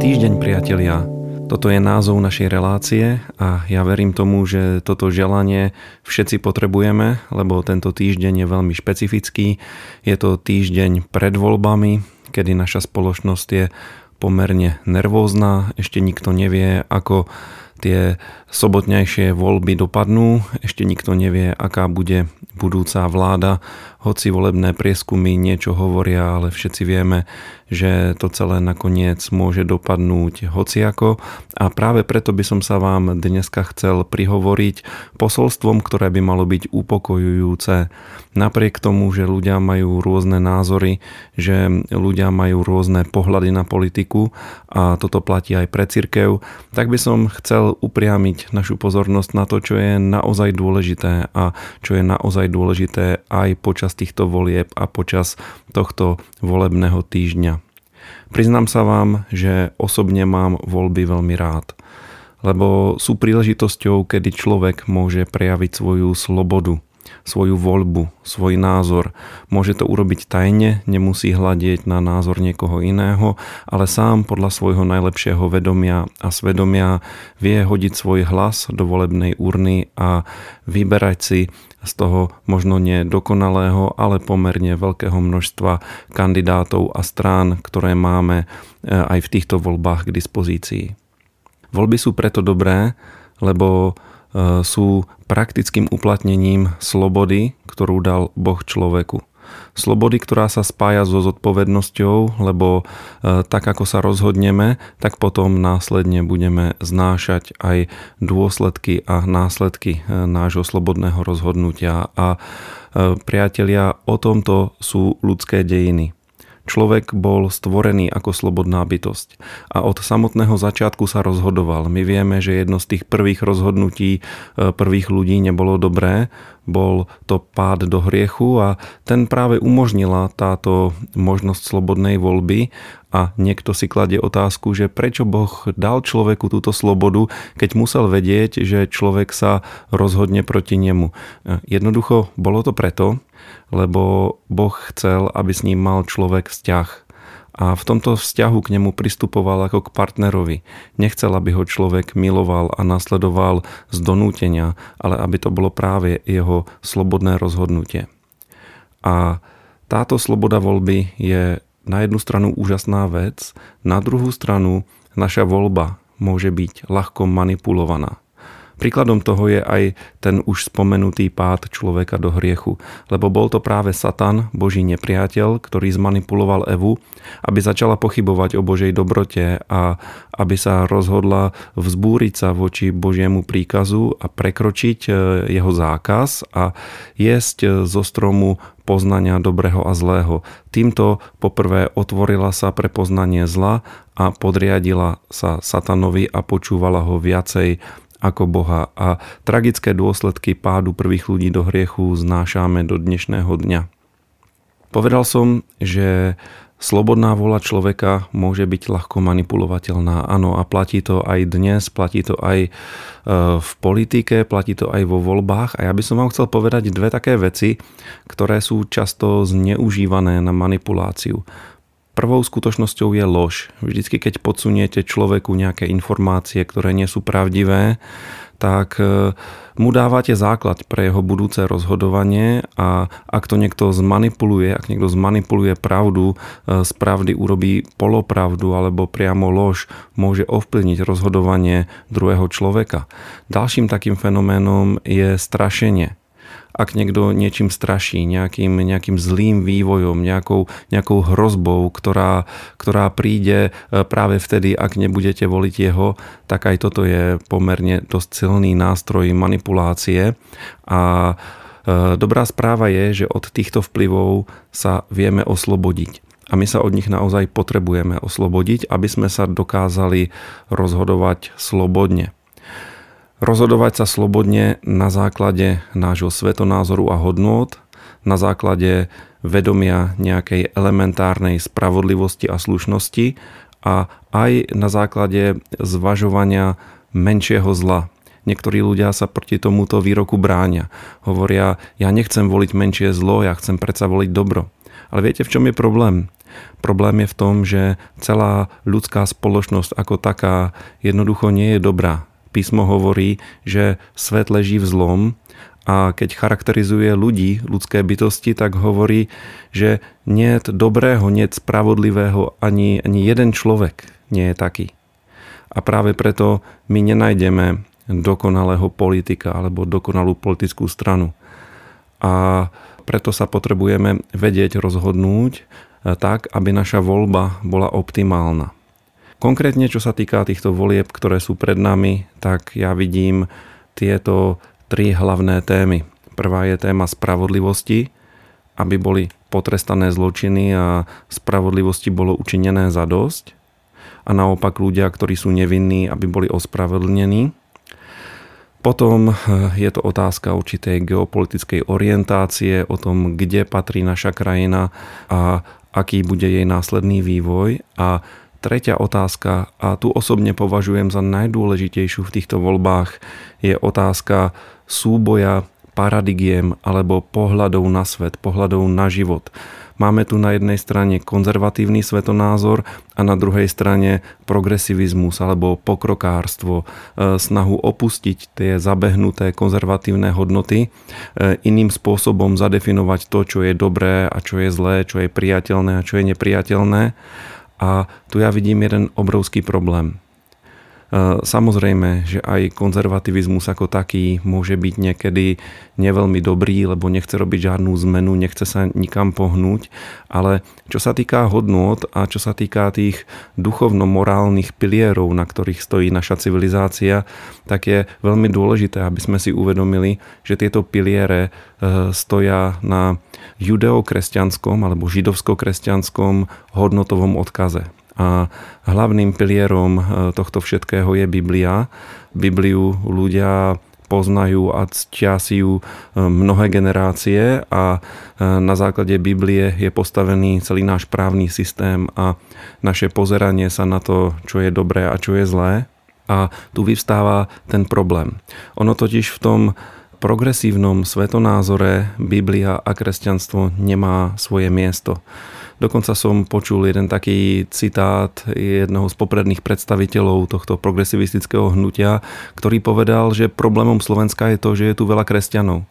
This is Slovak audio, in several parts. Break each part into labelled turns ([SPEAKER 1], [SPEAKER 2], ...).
[SPEAKER 1] týždeň, priatelia. Toto je názov našej relácie a ja verím tomu, že toto želanie všetci potrebujeme, lebo tento týždeň je veľmi špecifický. Je to týždeň pred voľbami, kedy naša spoločnosť je pomerne nervózna, ešte nikto nevie, ako tie sobotnejšie voľby dopadnú, ešte nikto nevie, aká bude budúca vláda, hoci volebné prieskumy niečo hovoria, ale všetci vieme, že to celé nakoniec môže dopadnúť hociako a práve preto by som sa vám dneska chcel prihovoriť posolstvom, ktoré by malo byť upokojujúce. Napriek tomu, že ľudia majú rôzne názory, že ľudia majú rôzne pohľady na politiku a toto platí aj pre cirkev, tak by som chcel upriamiť našu pozornosť na to, čo je naozaj dôležité a čo je naozaj dôležité aj počas týchto volieb a počas tohto volebného týždňa. Priznám sa vám, že osobne mám voľby veľmi rád, lebo sú príležitosťou, kedy človek môže prejaviť svoju slobodu, svoju voľbu, svoj názor. Môže to urobiť tajne, nemusí hľadieť na názor niekoho iného, ale sám podľa svojho najlepšieho vedomia a svedomia vie hodiť svoj hlas do volebnej urny a vyberať si z toho možno nie dokonalého, ale pomerne veľkého množstva kandidátov a strán, ktoré máme e, aj v týchto voľbách k dispozícii. Voľby sú preto dobré, lebo sú praktickým uplatnením slobody, ktorú dal Boh človeku slobody, ktorá sa spája so zodpovednosťou, lebo e, tak ako sa rozhodneme, tak potom následne budeme znášať aj dôsledky a následky e, nášho slobodného rozhodnutia. A e, priatelia, o tomto sú ľudské dejiny. Človek bol stvorený ako slobodná bytosť a od samotného začiatku sa rozhodoval. My vieme, že jedno z tých prvých rozhodnutí prvých ľudí nebolo dobré, bol to pád do hriechu a ten práve umožnila táto možnosť slobodnej voľby a niekto si kladie otázku, že prečo Boh dal človeku túto slobodu, keď musel vedieť, že človek sa rozhodne proti nemu. Jednoducho bolo to preto, lebo Boh chcel, aby s ním mal človek vzťah a v tomto vzťahu k nemu pristupoval ako k partnerovi. Nechcel, aby ho človek miloval a nasledoval z donútenia, ale aby to bolo práve jeho slobodné rozhodnutie. A táto sloboda voľby je na jednu stranu úžasná vec, na druhú stranu naša voľba môže byť ľahko manipulovaná. Príkladom toho je aj ten už spomenutý pád človeka do hriechu, lebo bol to práve Satan, Boží nepriateľ, ktorý zmanipuloval Evu, aby začala pochybovať o Božej dobrote a aby sa rozhodla vzbúriť sa voči Božiemu príkazu a prekročiť e, jeho zákaz a jesť e, zo stromu poznania dobrého a zlého. Týmto poprvé otvorila sa pre poznanie zla a podriadila sa satanovi a počúvala ho viacej ako Boha a tragické dôsledky pádu prvých ľudí do hriechu znášame do dnešného dňa. Povedal som, že slobodná vola človeka môže byť ľahko manipulovateľná. Áno, a platí to aj dnes, platí to aj e, v politike, platí to aj vo voľbách. A ja by som vám chcel povedať dve také veci, ktoré sú často zneužívané na manipuláciu. Prvou skutočnosťou je lož. Vždycky, keď podsuniete človeku nejaké informácie, ktoré nie sú pravdivé, tak e, mu dávate základ pre jeho budúce rozhodovanie a ak to niekto zmanipuluje, ak niekto zmanipuluje pravdu, e, z pravdy urobí polopravdu alebo priamo lož, môže ovplyvniť rozhodovanie druhého človeka. Ďalším takým fenoménom je strašenie ak niekto niečím straší, nejakým, nejakým zlým vývojom, nejakou, nejakou hrozbou, ktorá, ktorá príde e, práve vtedy, ak nebudete voliť jeho, tak aj toto je pomerne dosť silný nástroj manipulácie. A e, dobrá správa je, že od týchto vplyvov sa vieme oslobodiť a my sa od nich naozaj potrebujeme oslobodiť, aby sme sa dokázali rozhodovať slobodne. Rozhodovať sa slobodne na základe nášho svetonázoru a hodnôt, na základe vedomia nejakej elementárnej spravodlivosti a slušnosti a aj na základe zvažovania menšieho zla. Niektorí ľudia sa proti tomuto výroku bránia. Hovoria, ja nechcem voliť menšie zlo, ja chcem predsa voliť dobro. Ale viete, v čom je problém? Problém je v tom, že celá ľudská spoločnosť ako taká jednoducho nie je dobrá. Písmo hovorí, že svet leží v zlom a keď charakterizuje ľudí, ľudské bytosti, tak hovorí, že nie je dobrého, nie je spravodlivého, ani, ani jeden človek nie je taký. A práve preto my nenájdeme dokonalého politika alebo dokonalú politickú stranu. A preto sa potrebujeme vedieť rozhodnúť eh, tak, aby naša voľba bola optimálna. Konkrétne, čo sa týka týchto volieb, ktoré sú pred nami, tak ja vidím tieto tri hlavné témy. Prvá je téma spravodlivosti, aby boli potrestané zločiny a spravodlivosti bolo učinené za dosť. A naopak ľudia, ktorí sú nevinní, aby boli ospravedlnení. Potom eh, je to otázka určitej geopolitickej orientácie o tom, kde patrí naša krajina a aký bude jej následný vývoj. A Tretia otázka, a tu osobne považujem za najdôležitejšiu v týchto voľbách, je otázka súboja paradigiem alebo pohľadov na svet, pohľadov na život. Máme tu na jednej strane konzervatívny svetonázor a na druhej strane progresivizmus alebo pokrokárstvo, e, snahu opustiť tie zabehnuté konzervatívne hodnoty, e, iným spôsobom zadefinovať to, čo je dobré a čo je zlé, čo je priateľné a čo je nepriateľné a tu ja vidím jeden obrovský problém. E, samozrejme, že aj konzervativizmus ako taký môže byť niekedy neveľmi dobrý, lebo nechce robiť žiadnu zmenu, nechce sa nikam pohnúť, ale čo sa týka hodnôt a čo sa týka tých duchovno-morálnych pilierov, na ktorých stojí naša civilizácia, tak je veľmi dôležité, aby sme si uvedomili, že tieto piliere e, stoja na judeokresťanskom alebo židovsko-kresťanskom hodnotovom odkaze. A hlavným pilierom e, tohto všetkého je Biblia. Bibliu ľudia poznajú a ctia si ju e, mnohé generácie a e, na základe Biblie je postavený celý náš právny systém a naše pozeranie sa na to, čo je dobré a čo je zlé. A tu vyvstáva ten problém. Ono totiž v tom progresívnom svetonázore Biblia a kresťanstvo nemá svoje miesto. Dokonca som počul jeden taký citát jedného z popredných predstaviteľov tohto progresivistického hnutia, ktorý povedal, že problémom Slovenska je to, že je tu veľa kresťanov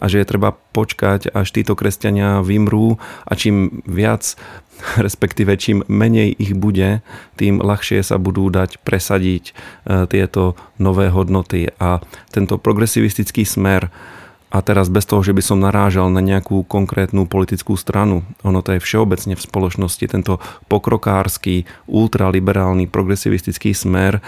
[SPEAKER 1] a že je treba počkať, až títo kresťania vymrú a čím viac respektíve čím menej ich bude, tým ľahšie sa budú dať presadiť e, tieto nové hodnoty. A tento progresivistický smer a teraz bez toho, že by som narážal na nejakú konkrétnu politickú stranu, ono to je všeobecne v spoločnosti, tento pokrokársky, ultraliberálny, progresivistický smer e,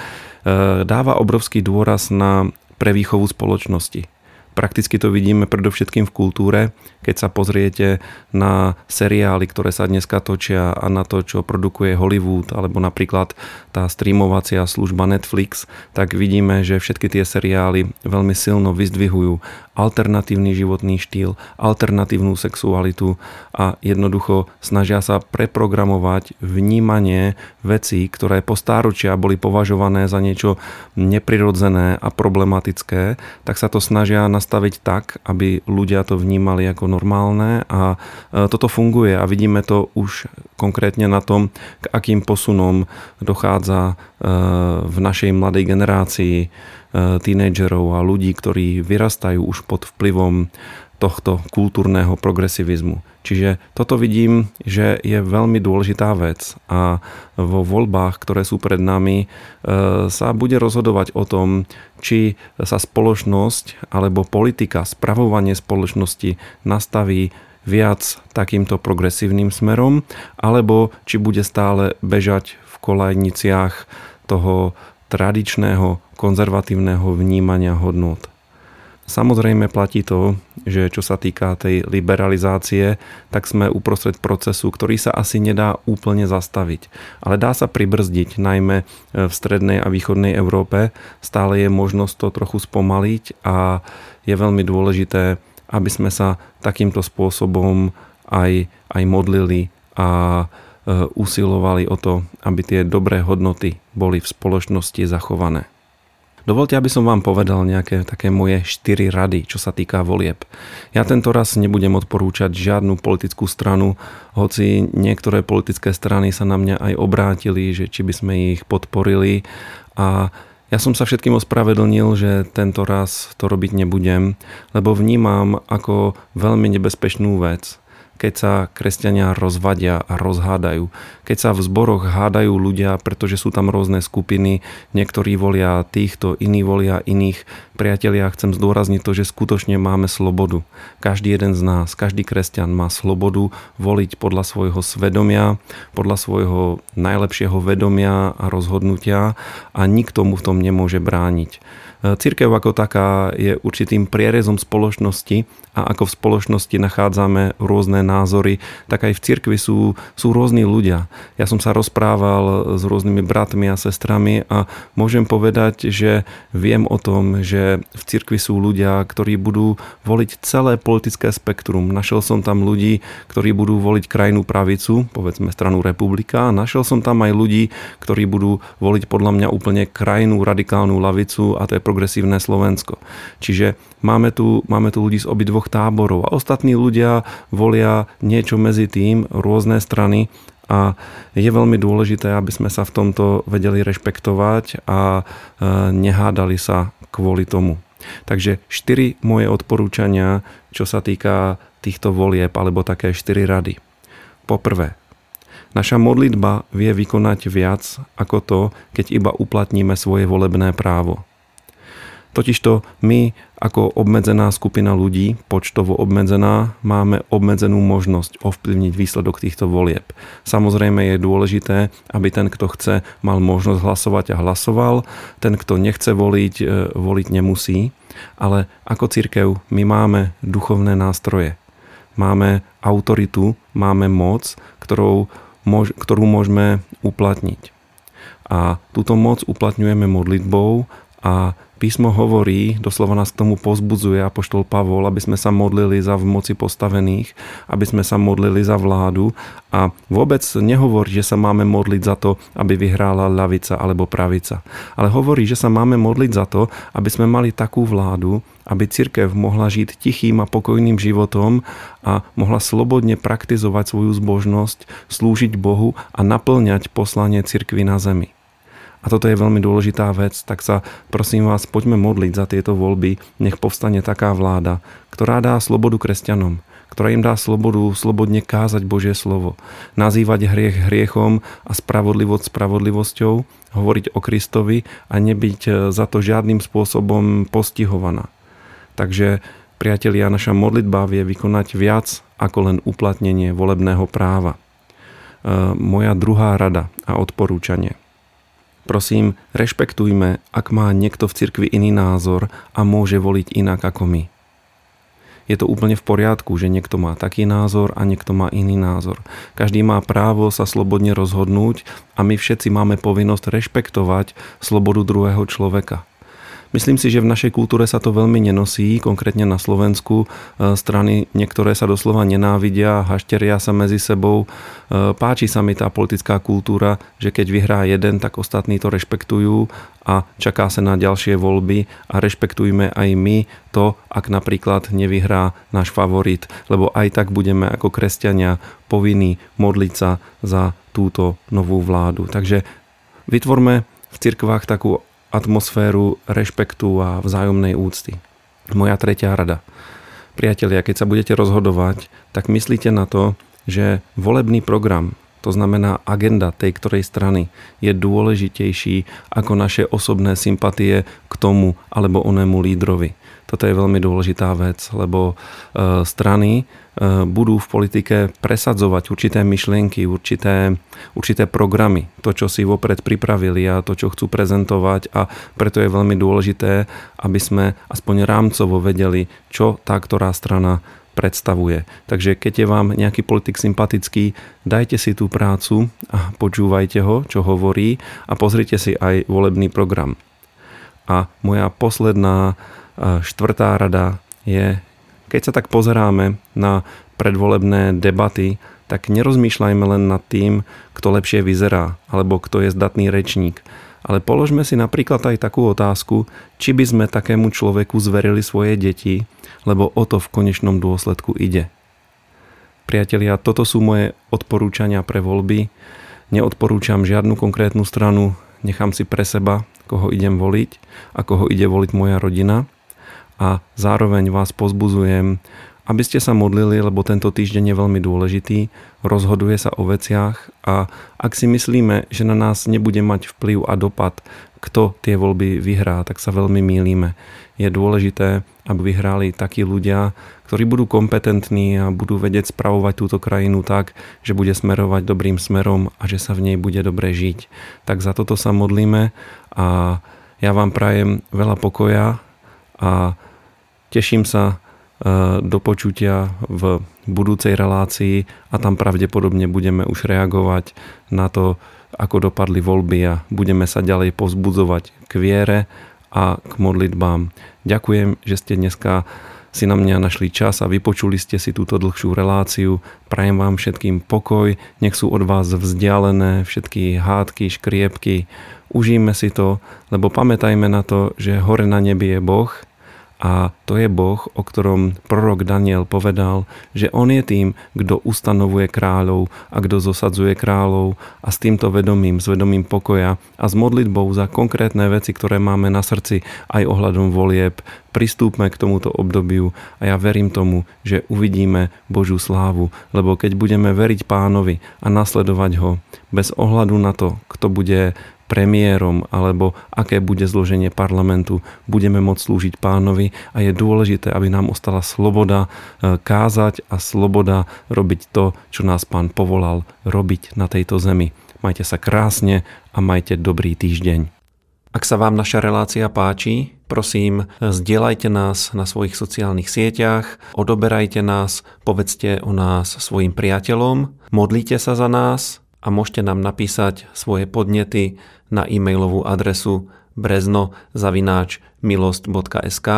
[SPEAKER 1] dáva obrovský dôraz na prevýchovu spoločnosti. Prakticky to vidíme predovšetkým v kultúre, keď sa pozriete na seriály, ktoré sa dneska točia a na to, čo produkuje Hollywood, alebo napríklad tá streamovacia služba Netflix, tak vidíme, že všetky tie seriály veľmi silno vyzdvihujú alternatívny životný štýl, alternatívnu sexualitu a jednoducho snažia sa preprogramovať vnímanie vecí, ktoré po stáročia boli považované za niečo neprirodzené a problematické, tak sa to snažia nastaviť tak, aby ľudia to vnímali ako normálne a e, toto funguje a vidíme to už konkrétne na tom, k akým posunom dochádza e, v našej mladej generácii Eh, tínedžerov a ľudí, ktorí vyrastajú už pod vplyvom tohto kultúrneho progresivizmu. Čiže toto vidím, že je veľmi dôležitá vec a vo voľbách, ktoré sú pred nami, eh, sa bude rozhodovať o tom, či sa spoločnosť alebo politika, spravovanie spoločnosti nastaví viac takýmto progresívnym smerom, alebo či bude stále bežať v kolajniciach toho tradičného konzervatívneho vnímania hodnot. Samozrejme platí to, že čo sa týka tej liberalizácie, tak sme uprostred procesu, ktorý sa asi nedá úplne zastaviť. Ale dá sa pribrzdiť, najmä v strednej a východnej Európe. Stále je možnosť to trochu spomaliť a je veľmi dôležité, aby sme sa takýmto spôsobom aj, aj modlili a E, usilovali o to, aby tie dobré hodnoty boli v spoločnosti zachované. Dovolte, aby som vám povedal nejaké také moje štyri rady, čo sa týka volieb. Ja tento raz nebudem odporúčať žiadnu politickú stranu, hoci niektoré politické strany sa na mňa aj obrátili, že či by sme ich podporili a ja som sa všetkým ospravedlnil, že tento raz to robiť nebudem, lebo vnímam ako veľmi nebezpečnú vec, keď sa kresťania rozvadia a rozhádajú. Keď sa v zboroch hádajú ľudia, pretože sú tam rôzne skupiny, niektorí volia týchto, iní volia iných. Priatelia, chcem zdôrazniť to, že skutočne máme slobodu. Každý jeden z nás, každý kresťan má slobodu voliť podľa svojho svedomia, podľa svojho najlepšieho vedomia a rozhodnutia a nikto mu v tom nemôže brániť. Církev ako taká je určitým prierezom spoločnosti a ako v spoločnosti nachádzame rôzne názory, tak aj v cirkvi sú, sú rôzni ľudia. Ja som sa rozprával s rôznymi bratmi a sestrami a môžem povedať, že viem o tom, že v cirkvi sú ľudia, ktorí budú voliť celé politické spektrum. Našiel som tam ľudí, ktorí budú voliť krajnú pravicu, povedzme stranu republika, našiel som tam aj ľudí, ktorí budú voliť podľa mňa úplne krajnú radikálnu lavicu a to je progresívne Slovensko. Čiže máme tu, máme tu ľudí z obidvoch táborov a ostatní ľudia volia niečo medzi tým, rôzne strany a je veľmi dôležité, aby sme sa v tomto vedeli rešpektovať a e, nehádali sa kvôli tomu. Takže štyri moje odporúčania, čo sa týka týchto volieb, alebo také štyri rady. Poprvé, Naša modlitba vie vykonať viac ako to, keď iba uplatníme svoje volebné právo. Totižto my ako obmedzená skupina ľudí, počtovo obmedzená, máme obmedzenú možnosť ovplyvniť výsledok týchto volieb. Samozrejme je dôležité, aby ten, kto chce, mal možnosť hlasovať a hlasoval. Ten, kto nechce voliť, e, voliť nemusí. Ale ako církev my máme duchovné nástroje. Máme autoritu, máme moc, ktorou, ktorú môžeme uplatniť. A túto moc uplatňujeme modlitbou a Písmo hovorí, doslova nás k tomu pozbudzuje apoštol Pavol, aby sme sa modlili za v moci postavených, aby sme sa modlili za vládu a vôbec nehovorí, že sa máme modliť za to, aby vyhrála ľavica alebo pravica. Ale hovorí, že sa máme modliť za to, aby sme mali takú vládu, aby cirkev mohla žiť tichým a pokojným životom a mohla slobodne praktizovať svoju zbožnosť, slúžiť Bohu a naplňať poslanie cirkvy na zemi a toto je veľmi dôležitá vec, tak sa prosím vás, poďme modliť za tieto voľby, nech povstane taká vláda, ktorá dá slobodu kresťanom, ktorá im dá slobodu slobodne kázať Božie slovo, nazývať hriech hriechom a spravodlivosť spravodlivosťou, hovoriť o Kristovi a nebyť e, za to žiadnym spôsobom postihovaná. Takže priatelia, naša modlitba vie vykonať viac ako len uplatnenie volebného práva. E, moja druhá rada a odporúčanie. Prosím, rešpektujme, ak má niekto v cirkvi iný názor a môže voliť inak ako my. Je to úplne v poriadku, že niekto má taký názor a niekto má iný názor. Každý má právo sa slobodne rozhodnúť a my všetci máme povinnosť rešpektovať slobodu druhého človeka. Myslím si, že v našej kultúre sa to veľmi nenosí, konkrétne na Slovensku. E, strany niektoré sa doslova nenávidia, hašteria sa medzi sebou. E, páči sa mi tá politická kultúra, že keď vyhrá jeden, tak ostatní to rešpektujú a čaká sa na ďalšie voľby a rešpektujme aj my to, ak napríklad nevyhrá náš favorit, lebo aj tak budeme ako kresťania povinní modliť sa za túto novú vládu. Takže vytvorme v cirkvách takú atmosféru rešpektu a vzájomnej úcty. Moja tretia rada. Priatelia, keď sa budete rozhodovať, tak myslíte na to, že volebný program, to znamená agenda tej ktorej strany, je dôležitejší ako naše osobné sympatie k tomu alebo onému lídrovi. Toto je veľmi dôležitá vec, lebo e, strany e, budú v politike presadzovať určité myšlienky, určité, určité programy, to, čo si vopred pripravili a to, čo chcú prezentovať a preto je veľmi dôležité, aby sme aspoň rámcovo vedeli, čo tá ktorá strana predstavuje. Takže keď je vám nejaký politik sympatický, dajte si tú prácu a počúvajte ho, čo hovorí a pozrite si aj volebný program. A moja posledná štvrtá rada je, keď sa tak pozeráme na predvolebné debaty, tak nerozmýšľajme len nad tým, kto lepšie vyzerá, alebo kto je zdatný rečník, Ale položme si napríklad aj takú otázku, či by sme takému človeku zverili svoje deti, lebo o to v konečnom dôsledku ide. Priatelia, toto sú moje odporúčania pre voľby. Neodporúčam žiadnu konkrétnu stranu, nechám si pre seba, koho idem voliť a koho ide voliť moja rodina. A zároveň vás pozbuzujem, aby ste sa modlili, lebo tento týždeň je veľmi dôležitý, rozhoduje sa o veciach a ak si myslíme, že na nás nebude mať vplyv a dopad, kto tie voľby vyhrá, tak sa veľmi mýlime. Je dôležité, aby vyhrali takí ľudia, ktorí budú kompetentní a budú vedieť spravovať túto krajinu tak, že bude smerovať dobrým smerom a že sa v nej bude dobre žiť. Tak za toto sa modlíme a ja vám prajem veľa pokoja a teším sa do počutia v budúcej relácii a tam pravdepodobne budeme už reagovať na to, ako dopadli voľby a budeme sa ďalej pozbudzovať k viere a k modlitbám. Ďakujem, že ste dneska si na mňa našli čas a vypočuli ste si túto dlhšiu reláciu. Prajem vám všetkým pokoj, nech sú od vás vzdialené všetky hádky, škriepky. Užíme si to, lebo pamätajme na to, že hore na nebi je Boh a to je Boh, o ktorom prorok Daniel povedal, že on je tým, kto ustanovuje kráľov a kto zosadzuje kráľov a s týmto vedomím, s vedomím pokoja a s modlitbou za konkrétne veci, ktoré máme na srdci aj ohľadom volieb, pristúpme k tomuto obdobiu a ja verím tomu, že uvidíme Božiu slávu, lebo keď budeme veriť pánovi a nasledovať ho, bez ohľadu na to, kto bude premiérom alebo aké bude zloženie parlamentu, budeme môcť slúžiť pánovi a je dôležité, aby nám ostala sloboda e, kázať a sloboda robiť to, čo nás pán povolal robiť na tejto zemi. Majte sa krásne a majte dobrý týždeň. Ak sa vám naša relácia páči, prosím, zdieľajte nás na svojich sociálnych sieťach, odoberajte nás, povedzte o nás svojim priateľom, modlite sa za nás a môžete nám napísať svoje podnety na e-mailovú adresu brezno.milost.sk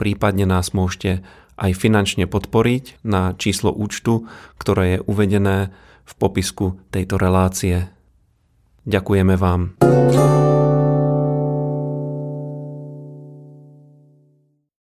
[SPEAKER 1] prípadne nás môžete aj finančne podporiť na číslo účtu, ktoré je uvedené v popisku tejto relácie. Ďakujeme vám.